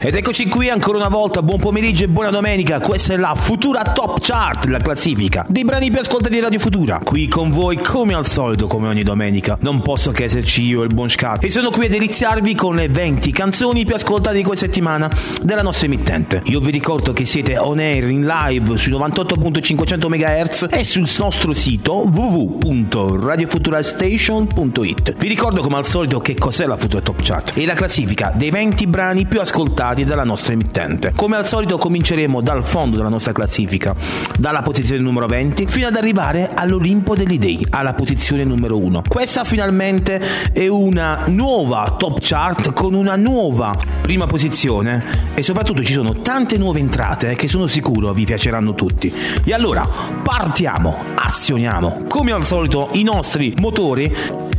ed eccoci qui ancora una volta, buon pomeriggio e buona domenica, questa è la Futura Top Chart, la classifica dei brani più ascoltati di Radio Futura. Qui con voi come al solito, come ogni domenica, non posso che esserci io e il buon Scat. E sono qui a deliziarvi con le 20 canzoni più ascoltate di questa settimana della nostra emittente. Io vi ricordo che siete on air in live sui 98.500 MHz e sul nostro sito www.radiofuturastation.it. Vi ricordo come al solito che cos'è la Futura Top Chart e la classifica dei 20 brani più ascoltati dalla nostra emittente. Come al solito cominceremo dal fondo della nostra classifica, dalla posizione numero 20 fino ad arrivare all'Olimpo degli Dei, alla posizione numero 1. Questa finalmente è una nuova top chart con una nuova prima posizione e soprattutto ci sono tante nuove entrate che sono sicuro vi piaceranno tutti. E allora partiamo, azioniamo come al solito i nostri motori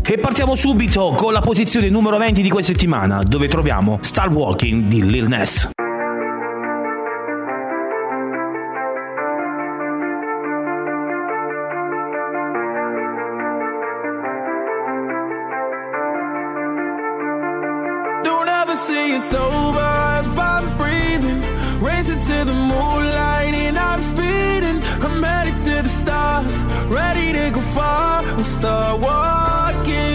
e partiamo subito con la posizione numero 20 di questa settimana, dove troviamo Star Walking di Lil Ness. start walking.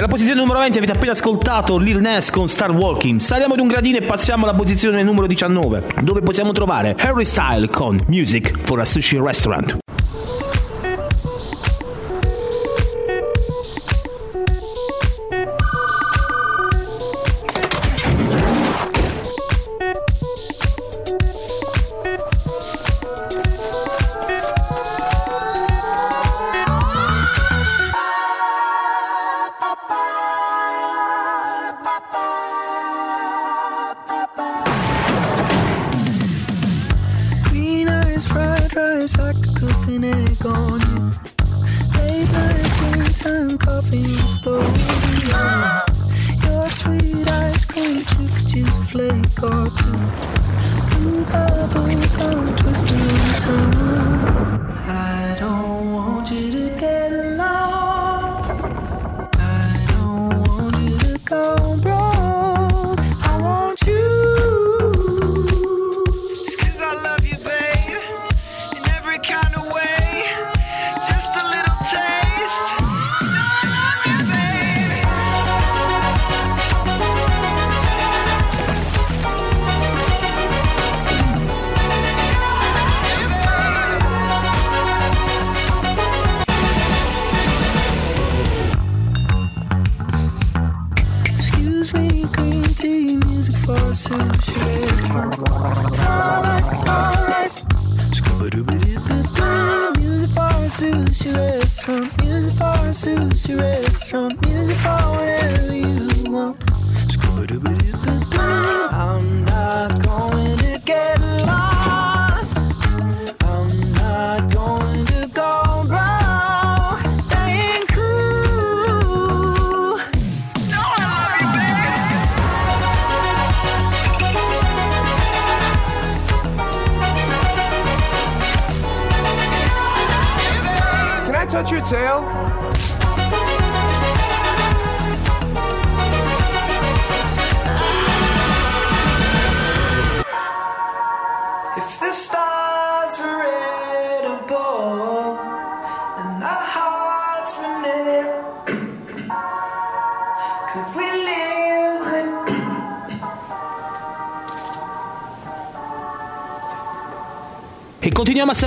alla posizione numero 20 avete appena ascoltato Lil Ness con Star Walking. Saliamo di un gradino e passiamo alla posizione numero 19, dove possiamo trovare Harry Style con Music for a Sushi Restaurant. A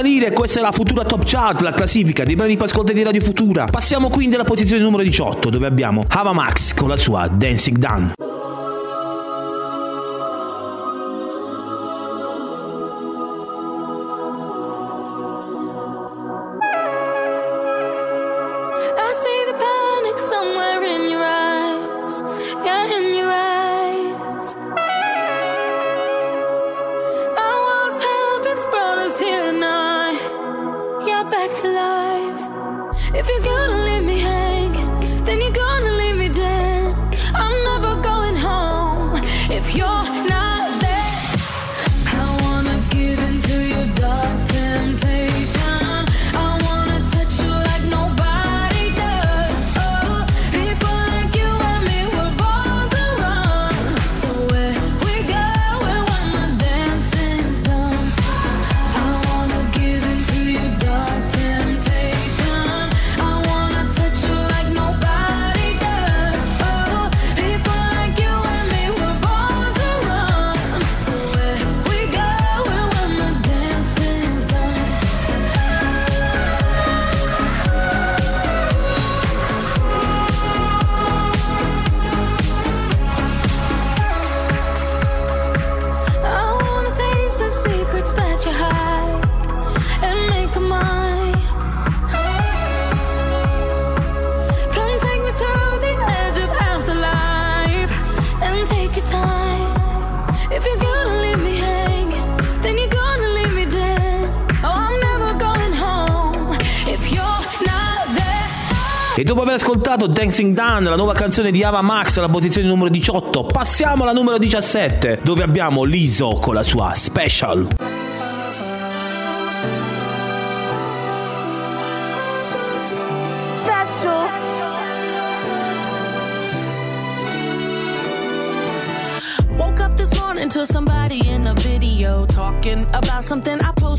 salire, questa è la futura top chart, la classifica dei brani ascoltati di Radio Futura. Passiamo quindi alla posizione numero 18, dove abbiamo Ava Max con la sua Dancing Done. Ascoltato Dancing Done, la nuova canzone di Ava Max alla posizione numero 18, passiamo alla numero 17, dove abbiamo Liso con la sua Special. Woke up this morning to somebody in a video talking about something I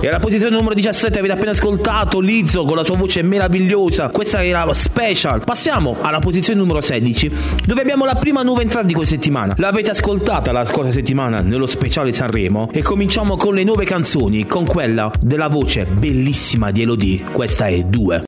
E alla posizione numero 17 avete appena ascoltato Lizzo con la sua voce meravigliosa. Questa era special. Passiamo alla posizione numero 16, dove abbiamo la prima nuova entrata di questa settimana. L'avete ascoltata la scorsa settimana nello speciale Sanremo. E cominciamo con le nuove canzoni, con quella della voce bellissima di Elodie. Questa è 2.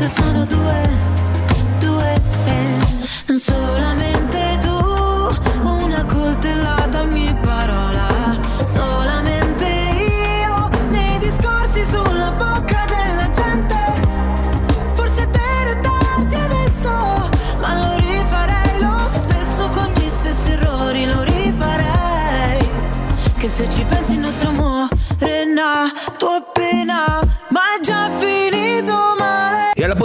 Cose sono due, due. Solamente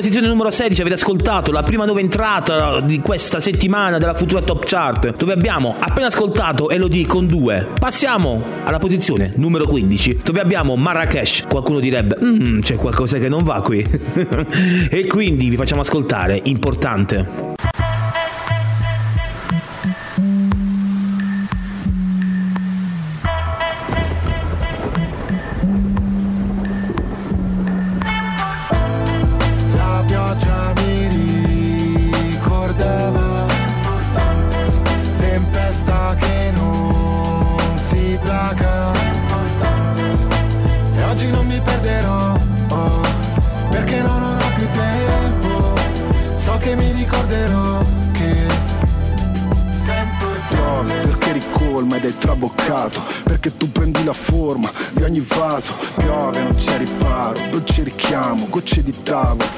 posizione numero 16 avete ascoltato la prima nuova entrata di questa settimana della futura Top Chart, dove abbiamo appena ascoltato Elodie con due. Passiamo alla posizione numero 15, dove abbiamo Marrakesh. Qualcuno direbbe, "Mm, c'è qualcosa che non va qui. e quindi vi facciamo ascoltare, importante.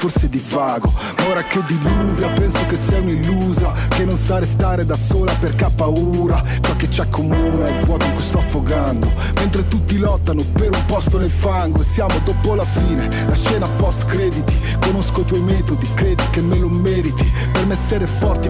Forse di vago ma ora che diluvia penso che sei un'illusa che non sa restare da sola perché ha paura ciò che ci accomuna è il vuoto in cui sto affogando mentre tutti lottano per un posto nel fango e siamo dopo la fine la scena post crediti conosco i tuoi metodi credi che me lo meriti per me essere forti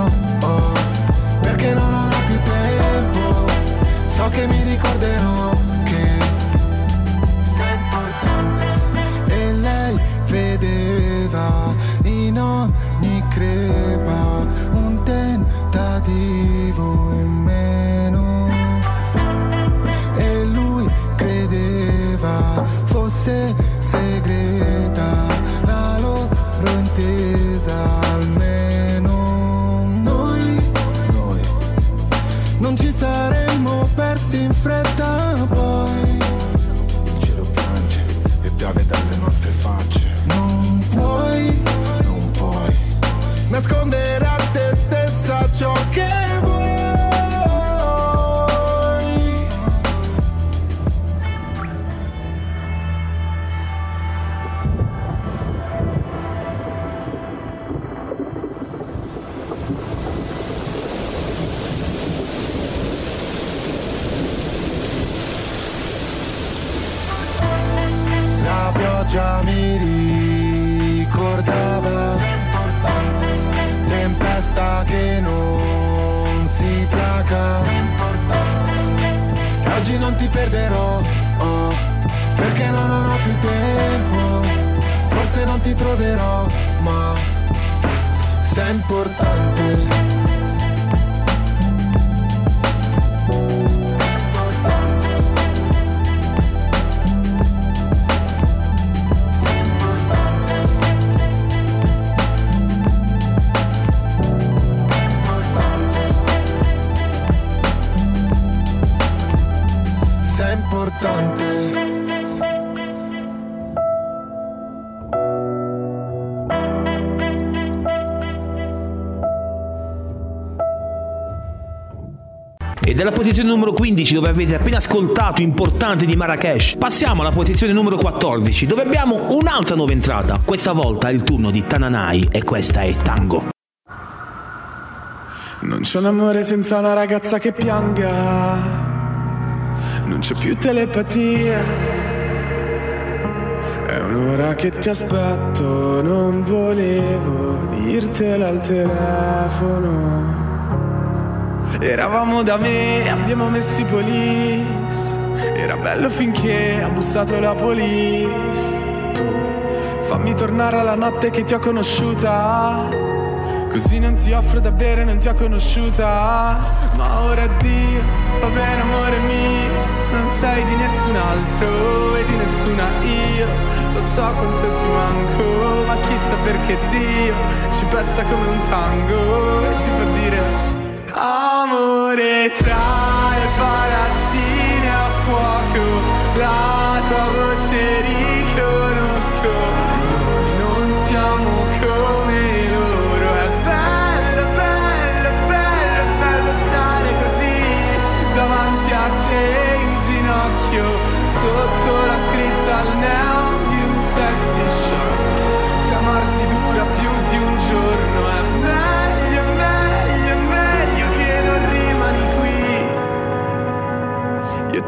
che mi ricorderò E dalla posizione numero 15 dove avete appena ascoltato Importante di Marrakesh, passiamo alla posizione numero 14 dove abbiamo un'altra nuova entrata. Questa volta è il turno di Tananai e questa è Tango. Non c'è un amore senza una ragazza che pianga, non c'è più telepatia. È un'ora che ti aspetto, non volevo dirtelo al telefono. Eravamo da me, abbiamo messo i police. Era bello finché ha bussato la police. Tu fammi tornare alla notte che ti ho conosciuta. Così non ti offro da bere, non ti ho conosciuta. Ma ora addio, va bene amore mio. Non sei di nessun altro e di nessuna io. Lo so quanto ti manco, ma chissà perché Dio ci pesta come un tango e ci fa dire Amore tra le palazzine a fuoco, la tua voce riconosco.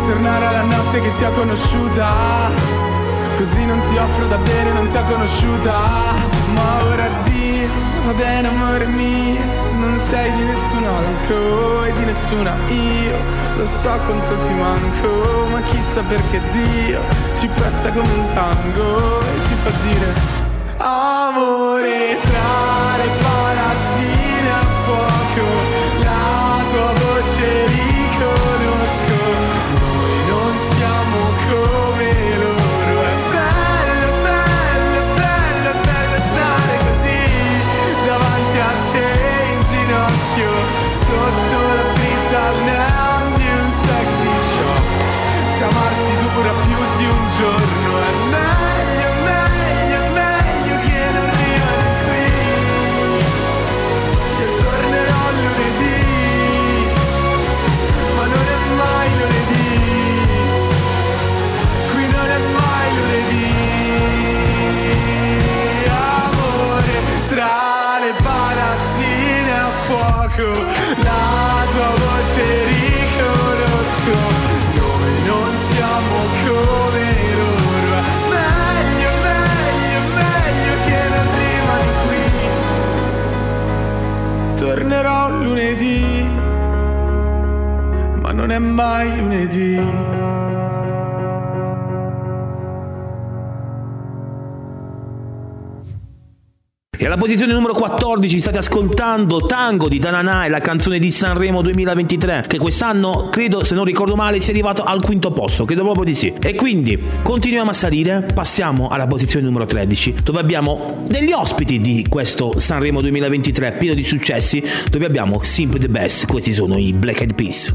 Tu fammi tornare alla notte che ti ho conosciuta. Così non ti offro da bere, non ti ho conosciuta. Ma ora addio, va bene amore mio. Non sei di nessun altro e di nessuna io. Lo so quanto ti manco, ma chissà perché Dio ci presta come un tango e ci fa dire Amore tra le palazzine Tornerò lunedì, ma non è mai lunedì. Alla posizione numero 14 state ascoltando Tango di Dananai, la canzone di Sanremo 2023, che quest'anno, credo, se non ricordo male, sia arrivato al quinto posto, credo proprio di sì. E quindi continuiamo a salire, passiamo alla posizione numero 13, dove abbiamo degli ospiti di questo Sanremo 2023, pieno di successi, dove abbiamo Simply the Best, questi sono i Black Eyed Peas.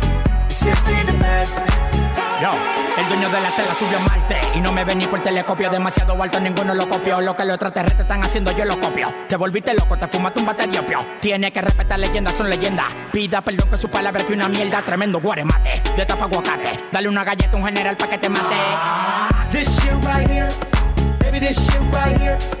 simply the best. Yo, El dueño de la tela subió a Marte y no me vení por telescopio. Demasiado alto, ninguno lo copió. Lo que los extraterrestres están haciendo, yo lo copio. Te volviste loco, te fumaste un bate de opio. Tiene que respetar leyendas, son leyendas. Pida perdón que su palabra que una mierda. Tremendo guaremate, de tapa aguacate. Dale una galleta a un general pa' que te mate. This shit right here, baby, this shit right here.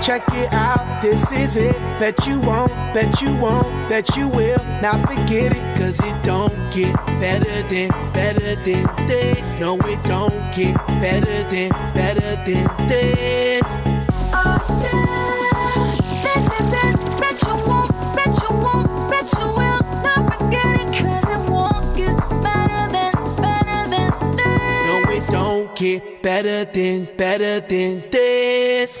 Check it out, this is it. Bet you won't, bet you won't, bet you will. Now forget it, cause it don't get better than, better than this. No, it don't get better than, better than this. Oh, yeah. This is it. Bet you won't, bet you won't, bet you will. Not forget it, cause it won't get better than, better than this. No, it don't get better than, better than this.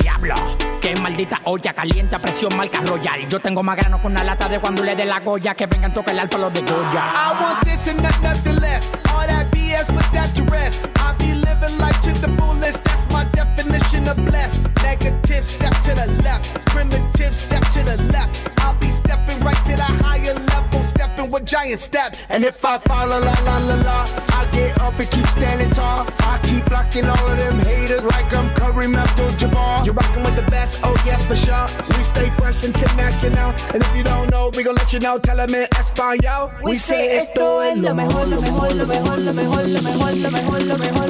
Diablo, que maldita olla caliente a presión marca royal. Yo tengo más grano con una lata de cuando le dé la goya. Que vengan toca el alto los de Goya. I want this and not nothing less. All that BS, put that to rest. Be living life to the fullest. That's my definition of blessed. Negative, step to the left. Primitive, step to the left. I'll be stepping right to the higher level, stepping with giant steps. And if I fall, la la la la la, I get up and keep standing tall. I keep blocking all of them haters like I'm Kareem Abdul-Jabbar. You're rocking with the best, oh yes for sure. We stay fresh international, and if you don't know, we gon' let you know. Tell them in Espanol. We say esto es lo mejor, lo mejor, lo mejor, lo mejor, lo mejor, lo mejor, lo mejor,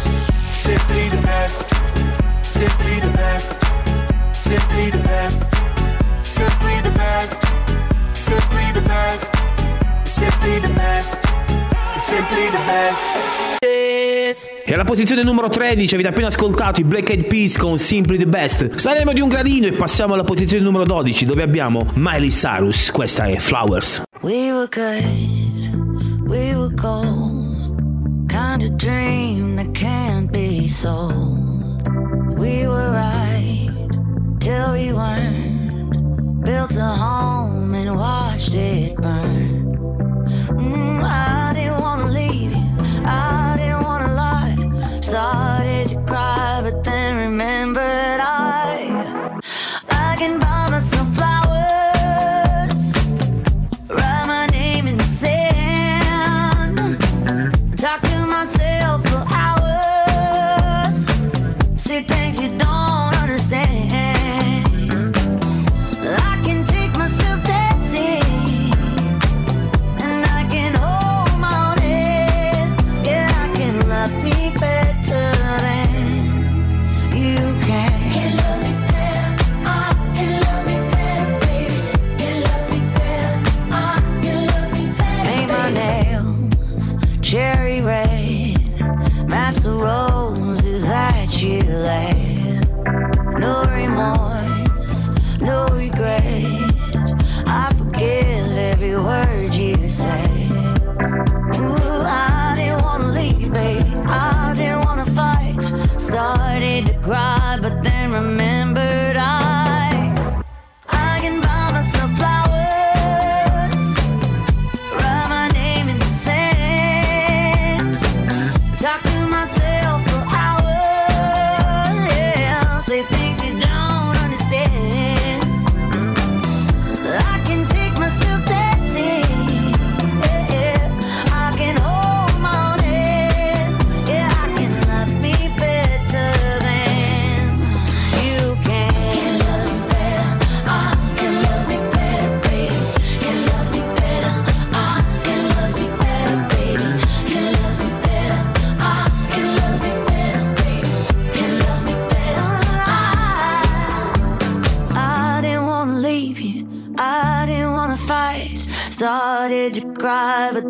Simply the best. Simply the best. Simply the best. Simply the best. Simply the best. Simply the best. Simply the best. E alla posizione numero 13 avete appena ascoltato i Black Eyed Peas con Simply the Best. Saremo di un gradino e passiamo alla posizione numero 12 dove abbiamo Miley Cyrus. Questa è Flowers. We were good, we were gold. Kind of dream that can't be sold. We were right till we weren't. Built a home and watched it burn. Mm, I didn't wanna leave you, I didn't wanna lie. Started to cry, but then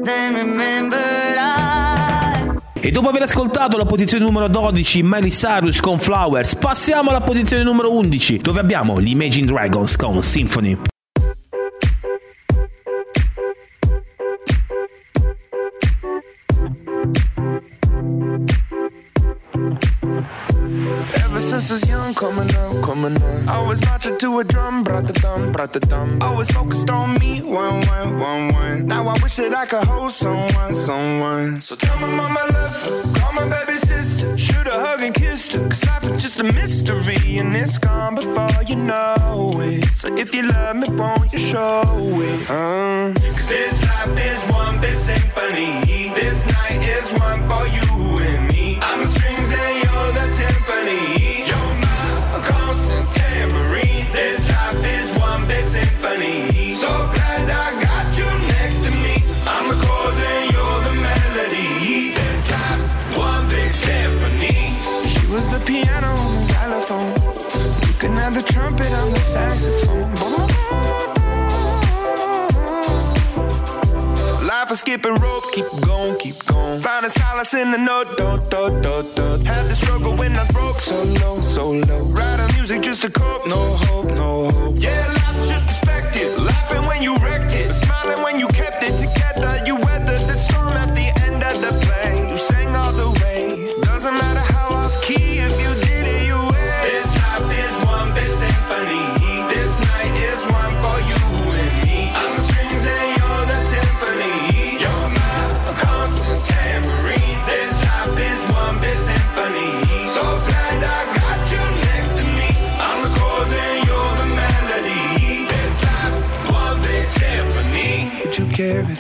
then remembered I. E dopo aver ascoltato la posizione numero 12, Miley Cyrus con Flowers, passiamo alla posizione numero 11, dove abbiamo gli Imagine Dragons con Symphony. I was marching to a drum, brought the thumb, brought the thumb. Always focused on me, one, one, one, one. Now I wish that I could hold someone, someone. So tell my mama I love her, call my baby sister, shoot a hug and kiss her. Cause life is just a mystery, and it's gone before you know it. So if you love me, won't you show it? Uh. Cause this life is one big symphony. This night is one for you was the piano and the xylophone. You can have the trumpet and the saxophone. Life is skipping rope, keep going, keep going. Finding solace in the note, do, do, do, do. Had the struggle when I was broke, so low, so low. Writing music just to cope, no hope, no hope. Yeah, life's just perspective. Laughing when you wrecked it, smiling when you kept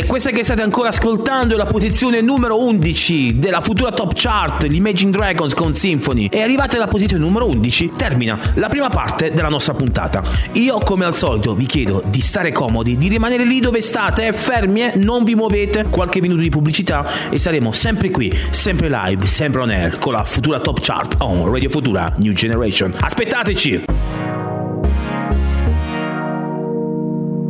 E questa che state ancora ascoltando è la posizione numero 11 della futura top chart, l'Imagine Dragons con Symphony. E arrivate alla posizione numero 11, termina la prima parte della nostra puntata. Io, come al solito, vi chiedo di stare comodi, di rimanere lì dove state, fermi, eh, non vi muovete, qualche minuto di pubblicità e saremo sempre qui, sempre live, sempre on air, con la futura top chart on Radio Futura New Generation. Aspettateci!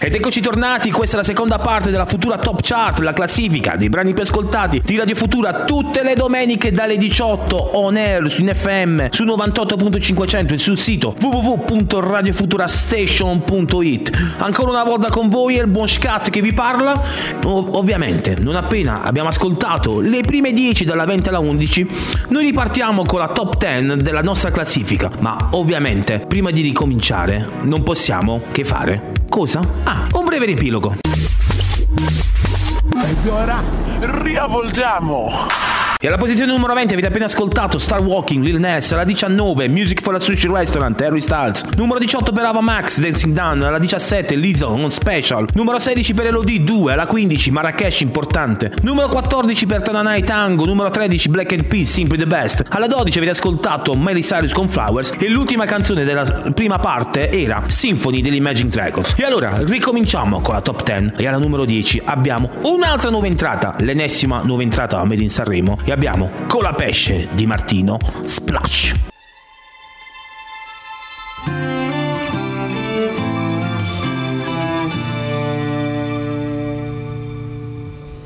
Ed eccoci tornati, questa è la seconda parte della Futura Top Chart, la classifica dei brani più ascoltati di Radio Futura tutte le domeniche dalle 18 on air su FM su 98.500 e sul sito www.radiofuturastation.it. Ancora una volta con voi è il buon Scat che vi parla. Ov- ovviamente, non appena abbiamo ascoltato le prime 10 dalla 20 alla 11, noi ripartiamo con la top 10 della nostra classifica, ma ovviamente prima di ricominciare 9 non possiamo che fare cosa? Ah, un breve riepilogo. Ed ora riavvolgiamo. E alla posizione numero 20 avete appena ascoltato Star Walking, Lil Ness, alla 19 Music for a Sushi Restaurant, Harry Styles, numero 18 per Ava Max, Dancing Down, alla 17 Lizzo on Special, numero 16 per Elodie 2, alla 15 Marrakesh Importante, numero 14 per Tananai Tango, numero 13 Black and Peace, Simply the Best, alla 12 avete ascoltato Miley Cyrus con Flowers e l'ultima canzone della prima parte era Symphony dell'Imagine Dragons. E allora ricominciamo con la top 10 e alla numero 10 abbiamo un'altra nuova entrata, l'ennesima nuova entrata a Made in Sanremo. E abbiamo con la pesce di Martino Splash.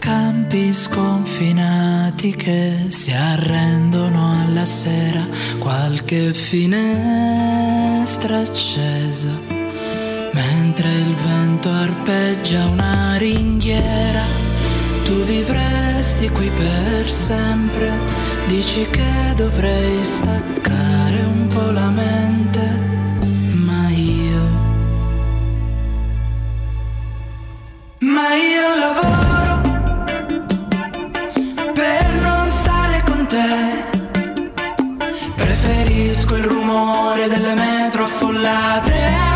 Campi sconfinati che si arrendono alla sera, qualche finestra accesa, mentre il vento arpeggia una ringhiera, tu vivresti qui per sempre, dici che dovrei staccare un po' la mente, ma io, ma io lavoro per non stare con te. Preferisco il rumore delle metro affollate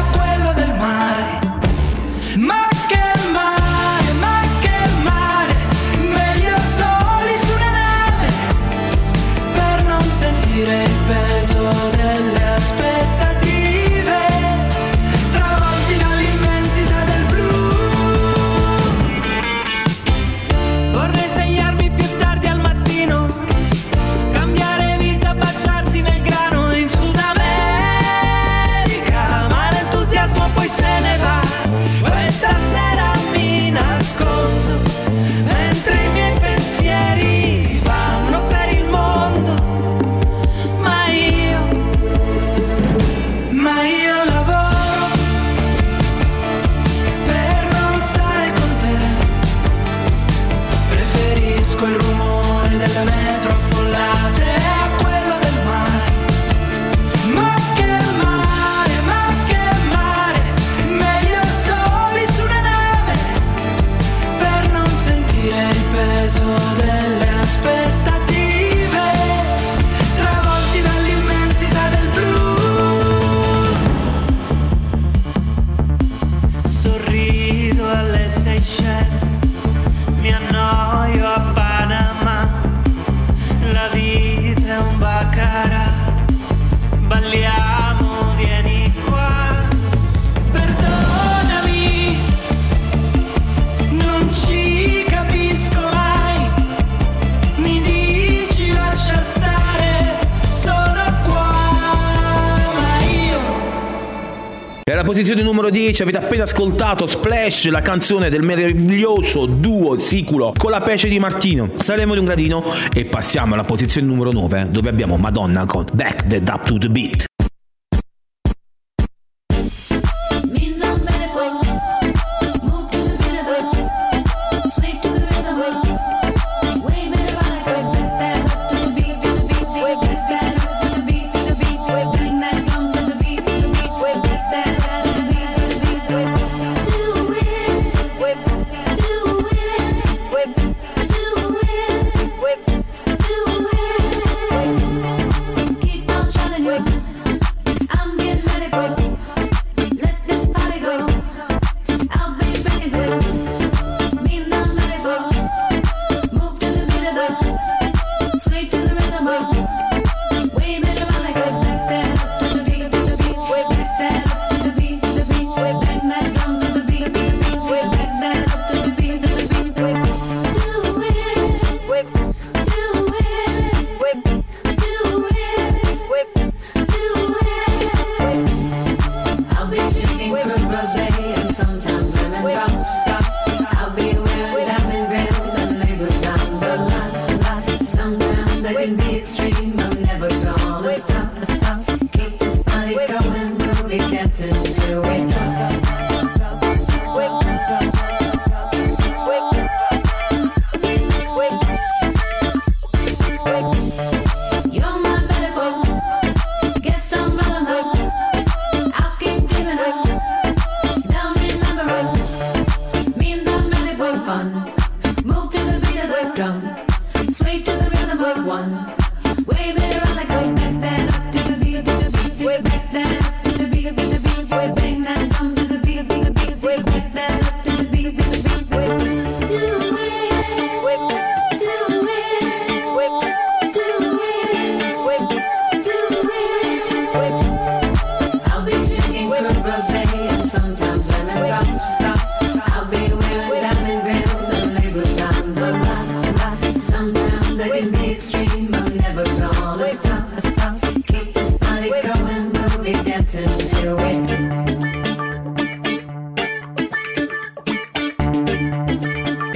10 avete appena ascoltato Splash, la canzone del meraviglioso duo siculo con la pesce di Martino. Saremo di un gradino e passiamo alla posizione numero 9 dove abbiamo Madonna con Back the Up to the Beat.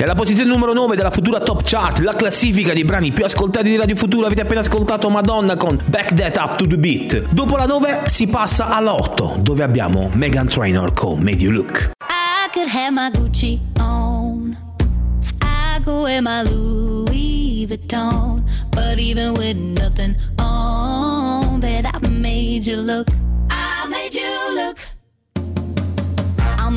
E alla posizione numero 9 della futura top chart, la classifica dei brani più ascoltati di Radio Futuro, avete appena ascoltato Madonna con Back That Up to the Beat. Dopo la 9 si passa alla 8, dove abbiamo Megan Trainor con Made You Look. I could have my Gucci on. I could wear my Louis Vuitton. But even with nothing on, bet I made you look.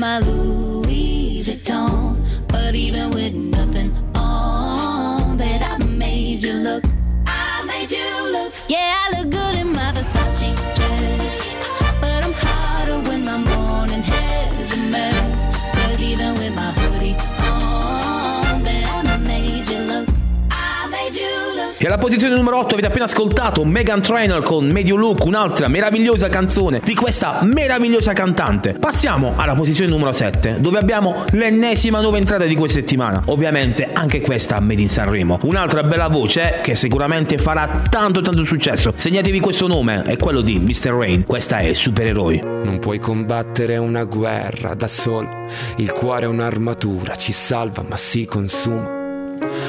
I could alla posizione numero 8 avete appena ascoltato Megan Trainor con You Look, un'altra meravigliosa canzone di questa meravigliosa cantante. Passiamo alla posizione numero 7, dove abbiamo l'ennesima nuova entrata di questa settimana. Ovviamente anche questa Made in Sanremo. Un'altra bella voce eh, che sicuramente farà tanto tanto successo. Segnatevi questo nome, è quello di Mr. Rain. Questa è Supereroi. Non puoi combattere una guerra da solo. Il cuore è un'armatura, ci salva ma si consuma.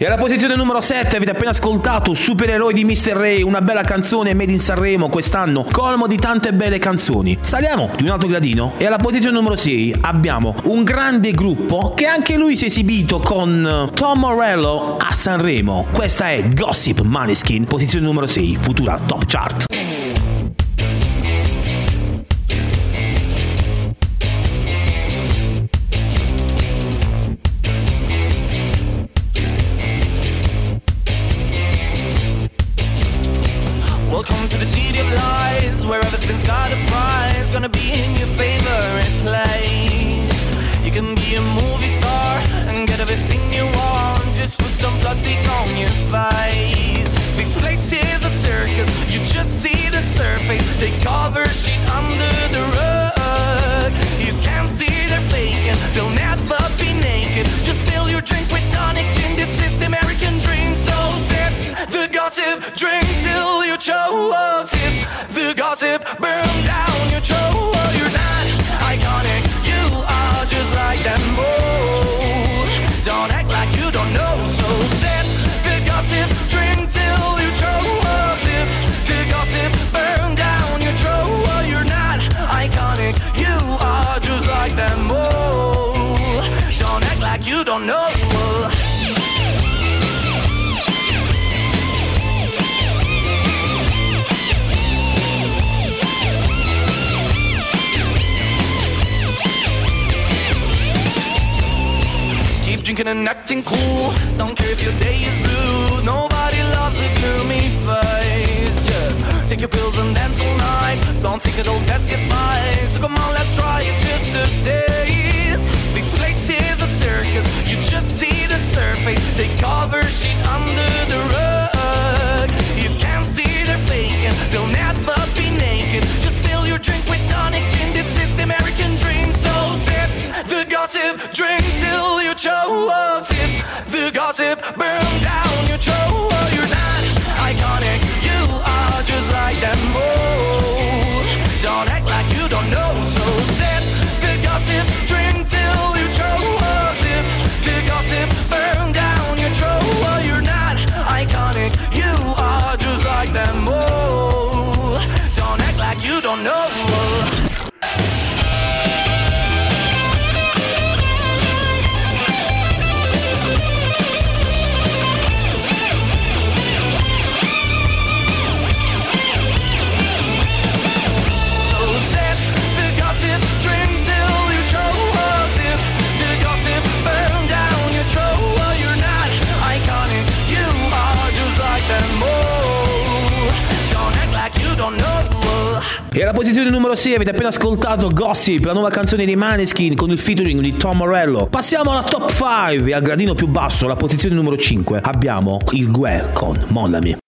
E alla posizione numero 7 avete appena ascoltato Supereroi di Mr. Ray, una bella canzone made in Sanremo quest'anno, colmo di tante belle canzoni. Saliamo di un altro gradino e alla posizione numero 6 abbiamo un grande gruppo che anche lui si è esibito con Tom Morello a Sanremo. Questa è Gossip Maneskin, posizione numero 6, futura top chart. Don't know. Keep drinking and acting cool. Don't care if your day is blue. Nobody loves a gloomy face. Just take your pills and dance all night. Don't think it'll best get by. So come on, let's try it just a taste. This place is a circus. You just see the surface. They cover shit under the rug. You can't see they're faking. They'll never be naked. Just fill your drink with tonic gin. This is the American dream. So sip the gossip, drink till you choke. Sip the gossip, burn down your throat. You're not iconic, you are just like them both. Don't act like you don't know. E alla posizione numero 6 avete appena ascoltato Gossip, la nuova canzone dei Maneskin con il featuring di Tom Morello. Passiamo alla top 5 e al gradino più basso, alla posizione numero 5, abbiamo il Gue con Mollami.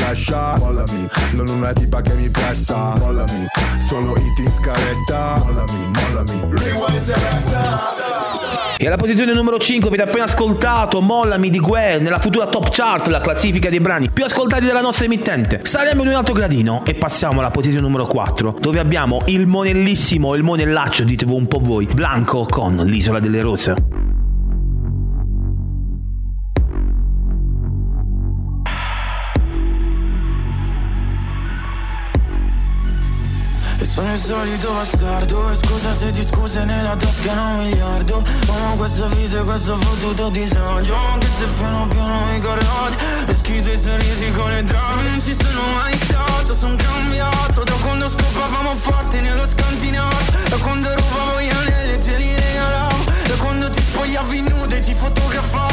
flasha Mollami, non una tipa che mi pressa Mollami, solo hit in scaletta Mollami, mollami E alla posizione numero 5 avete appena ascoltato Mollami di Gue nella futura top chart, la classifica dei brani più ascoltati dalla nostra emittente. Saliamo di un altro gradino e passiamo alla posizione numero 4, dove abbiamo il monellissimo, il monellaccio, ditevo un po' voi, Blanco con l'isola delle rose. Sono il solito bastardo E scusa se ti scuse nella tasca un miliardo. Amo questa vita e questo fottuto disagio. Anche se piano piano mi corrodi E schito i sorrisi con le drame Non ci sono mai stato, sono cambiato. Da quando scopavamo forte nello scantinato Da quando rubavo gli anelli e te li regalavo. Da quando ti spogliavi nude e ti fotografavo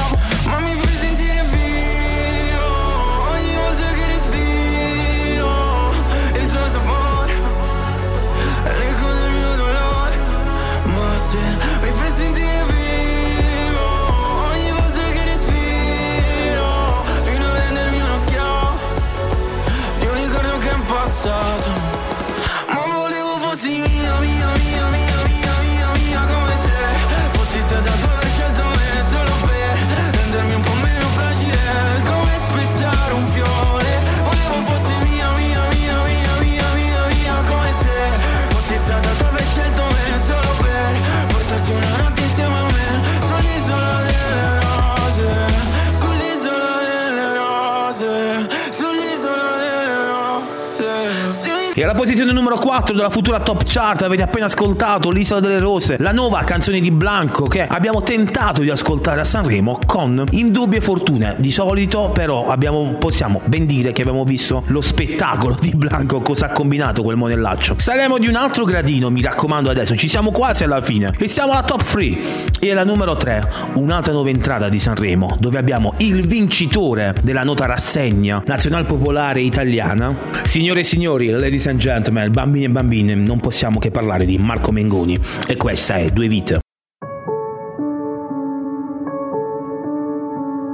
posizione numero 4 della futura top chart avete appena ascoltato L'isola delle rose, la nuova canzone di Blanco che abbiamo tentato di ascoltare a Sanremo con indubbie fortune. Di solito però abbiamo, possiamo ben dire che abbiamo visto lo spettacolo di Blanco, cosa ha combinato quel monellaccio. Saliamo di un altro gradino, mi raccomando adesso, ci siamo quasi alla fine. E siamo alla top 3 e alla numero 3, un'altra nuova entrata di Sanremo dove abbiamo il vincitore della nota rassegna nazional popolare italiana. Signore e signori, ladies and gentlemen, bambini e bambine, non possiamo che parlare di Marco Mengoni e questa è Due Vite.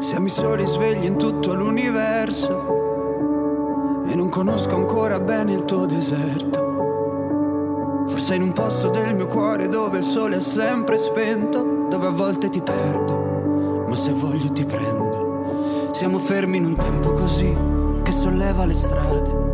Siamo i soli svegli in tutto l'universo e non conosco ancora bene il tuo deserto. Forse in un posto del mio cuore dove il sole è sempre spento, dove a volte ti perdo, ma se voglio ti prendo. Siamo fermi in un tempo così che solleva le strade,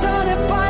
canzone, poi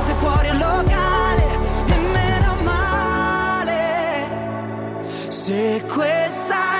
fuori al locale e meno male. Se questa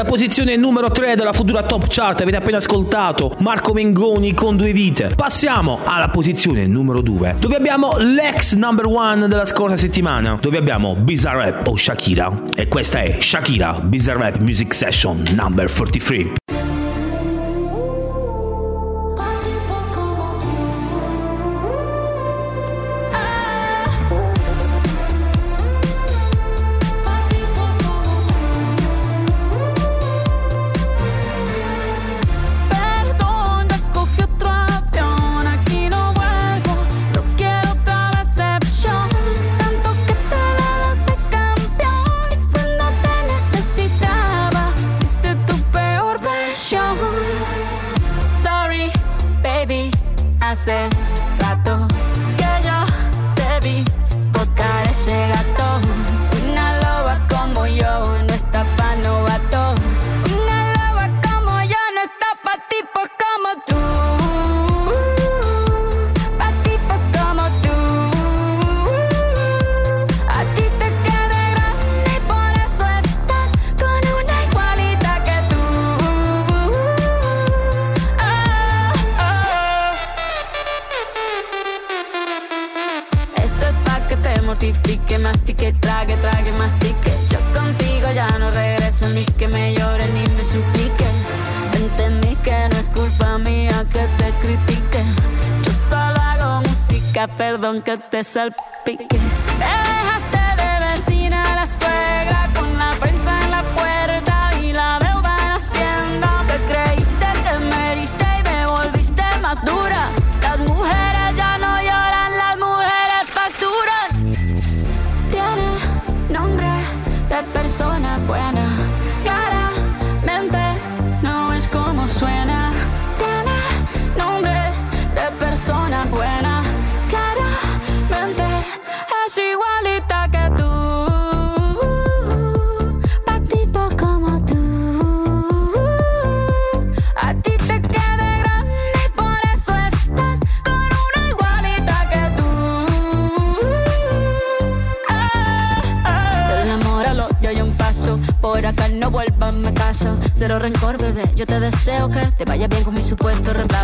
alla posizione numero 3 della futura top chart avete appena ascoltato Marco Mengoni con due vite. Passiamo alla posizione numero 2, dove abbiamo l'ex number one della scorsa settimana, dove abbiamo Bizarre Rap o Shakira. E questa è Shakira Bizarre Rap Music Session number 43. yourself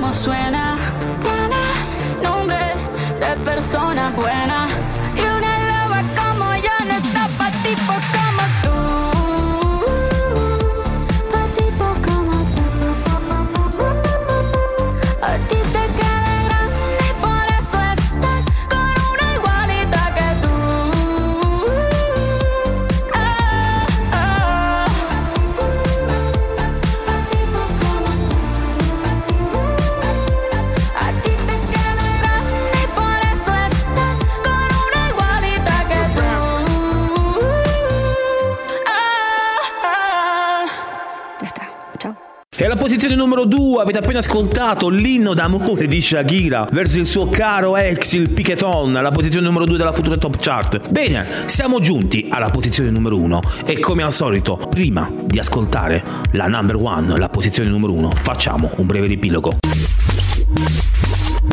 cómo suena. Buena, nombre de persona buena. Posizione numero 2 avete appena ascoltato l'inno d'amore di Shakira verso il suo caro ex, il Piqueton, alla posizione numero 2 della futura top chart. Bene, siamo giunti alla posizione numero 1 e come al solito, prima di ascoltare la number 1, la posizione numero 1, facciamo un breve riepilogo.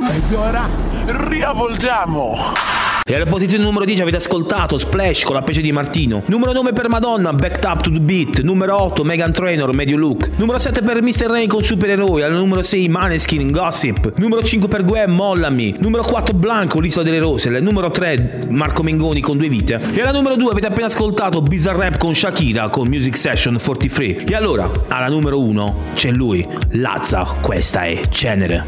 Ed ora riavvolgiamo. E alla posizione numero 10 avete ascoltato Splash con la pece di Martino. Numero 9 per Madonna, Backed Up to the Beat. Numero 8 Megan Trainor, Medio Look. Numero 7 per Mr. Rain con Supereroi. Al numero 6 Maneskin, Gossip. Numero 5 per Gwen, Mollami. Numero 4 Blanco, L'isola delle rose. Il numero 3 Marco Mengoni con Due vite. E alla numero 2 avete appena ascoltato Bizarre Rap con Shakira con Music Session 43. E allora, alla numero 1 c'è lui, Lazza. Questa è Cenere.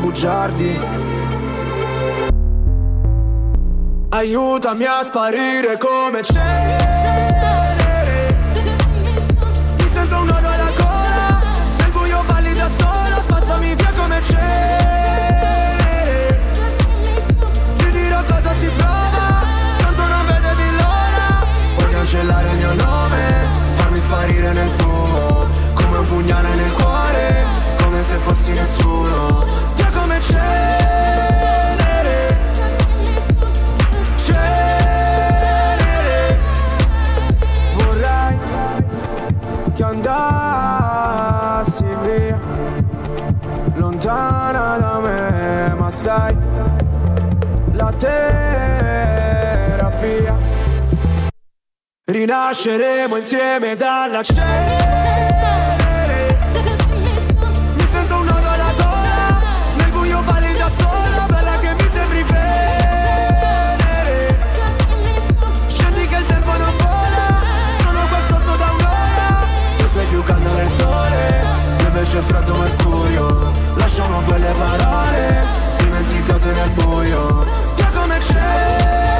bugiardi. Aiutami a sparire come cenere Mi sento un nodo alla gola Nel buio balli da sola Spazzami via come cenere cenere. Cenere. Vorrei che andassi via Lontana da me Ma sai La terapia. Rinasceremo insieme dalla cenere Invece freddo mercurio. Lasciamo quelle parole Dimenticate nel buio. Via come cenere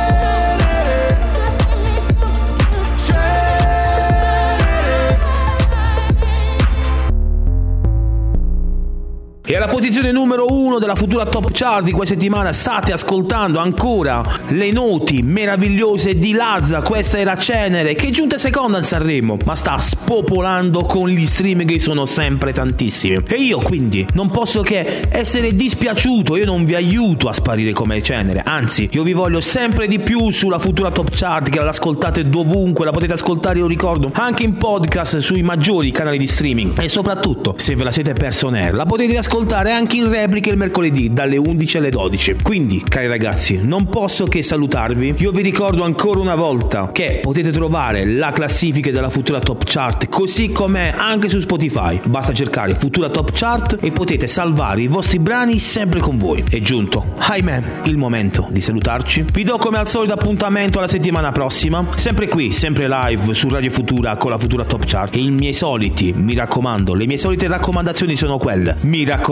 E alla posizione numero uno della futura top chart di questa settimana state ascoltando ancora le noti meravigliose di Lazza. Questa era Cenere, che è giunta seconda a Sanremo, ma sta spopolando con gli stream che sono sempre tantissimi. E io quindi non posso che essere dispiaciuto, io non vi aiuto a sparire come Cenere, anzi, io vi voglio sempre di più sulla futura top chart, che l'ascoltate dovunque, la potete ascoltare, io ricordo, anche in podcast sui maggiori canali di streaming. E soprattutto, se ve la siete perso la potete ascoltare anche in replica il mercoledì dalle 11 alle 12. Quindi, cari ragazzi, non posso che salutarvi. Io vi ricordo ancora una volta che potete trovare la classifica della futura top chart così com'è anche su Spotify. Basta cercare futura top chart e potete salvare i vostri brani sempre con voi. È giunto, ahimè, il momento di salutarci. Vi do come al solito appuntamento alla settimana prossima, sempre qui, sempre live su Radio Futura con la futura top chart. E i miei soliti, mi raccomando, le mie solite raccomandazioni sono quelle. Mi raccomando,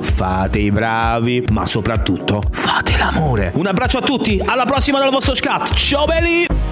fate i bravi, ma soprattutto fate l'amore. Un abbraccio a tutti, alla prossima dal vostro scat. Ciao belli!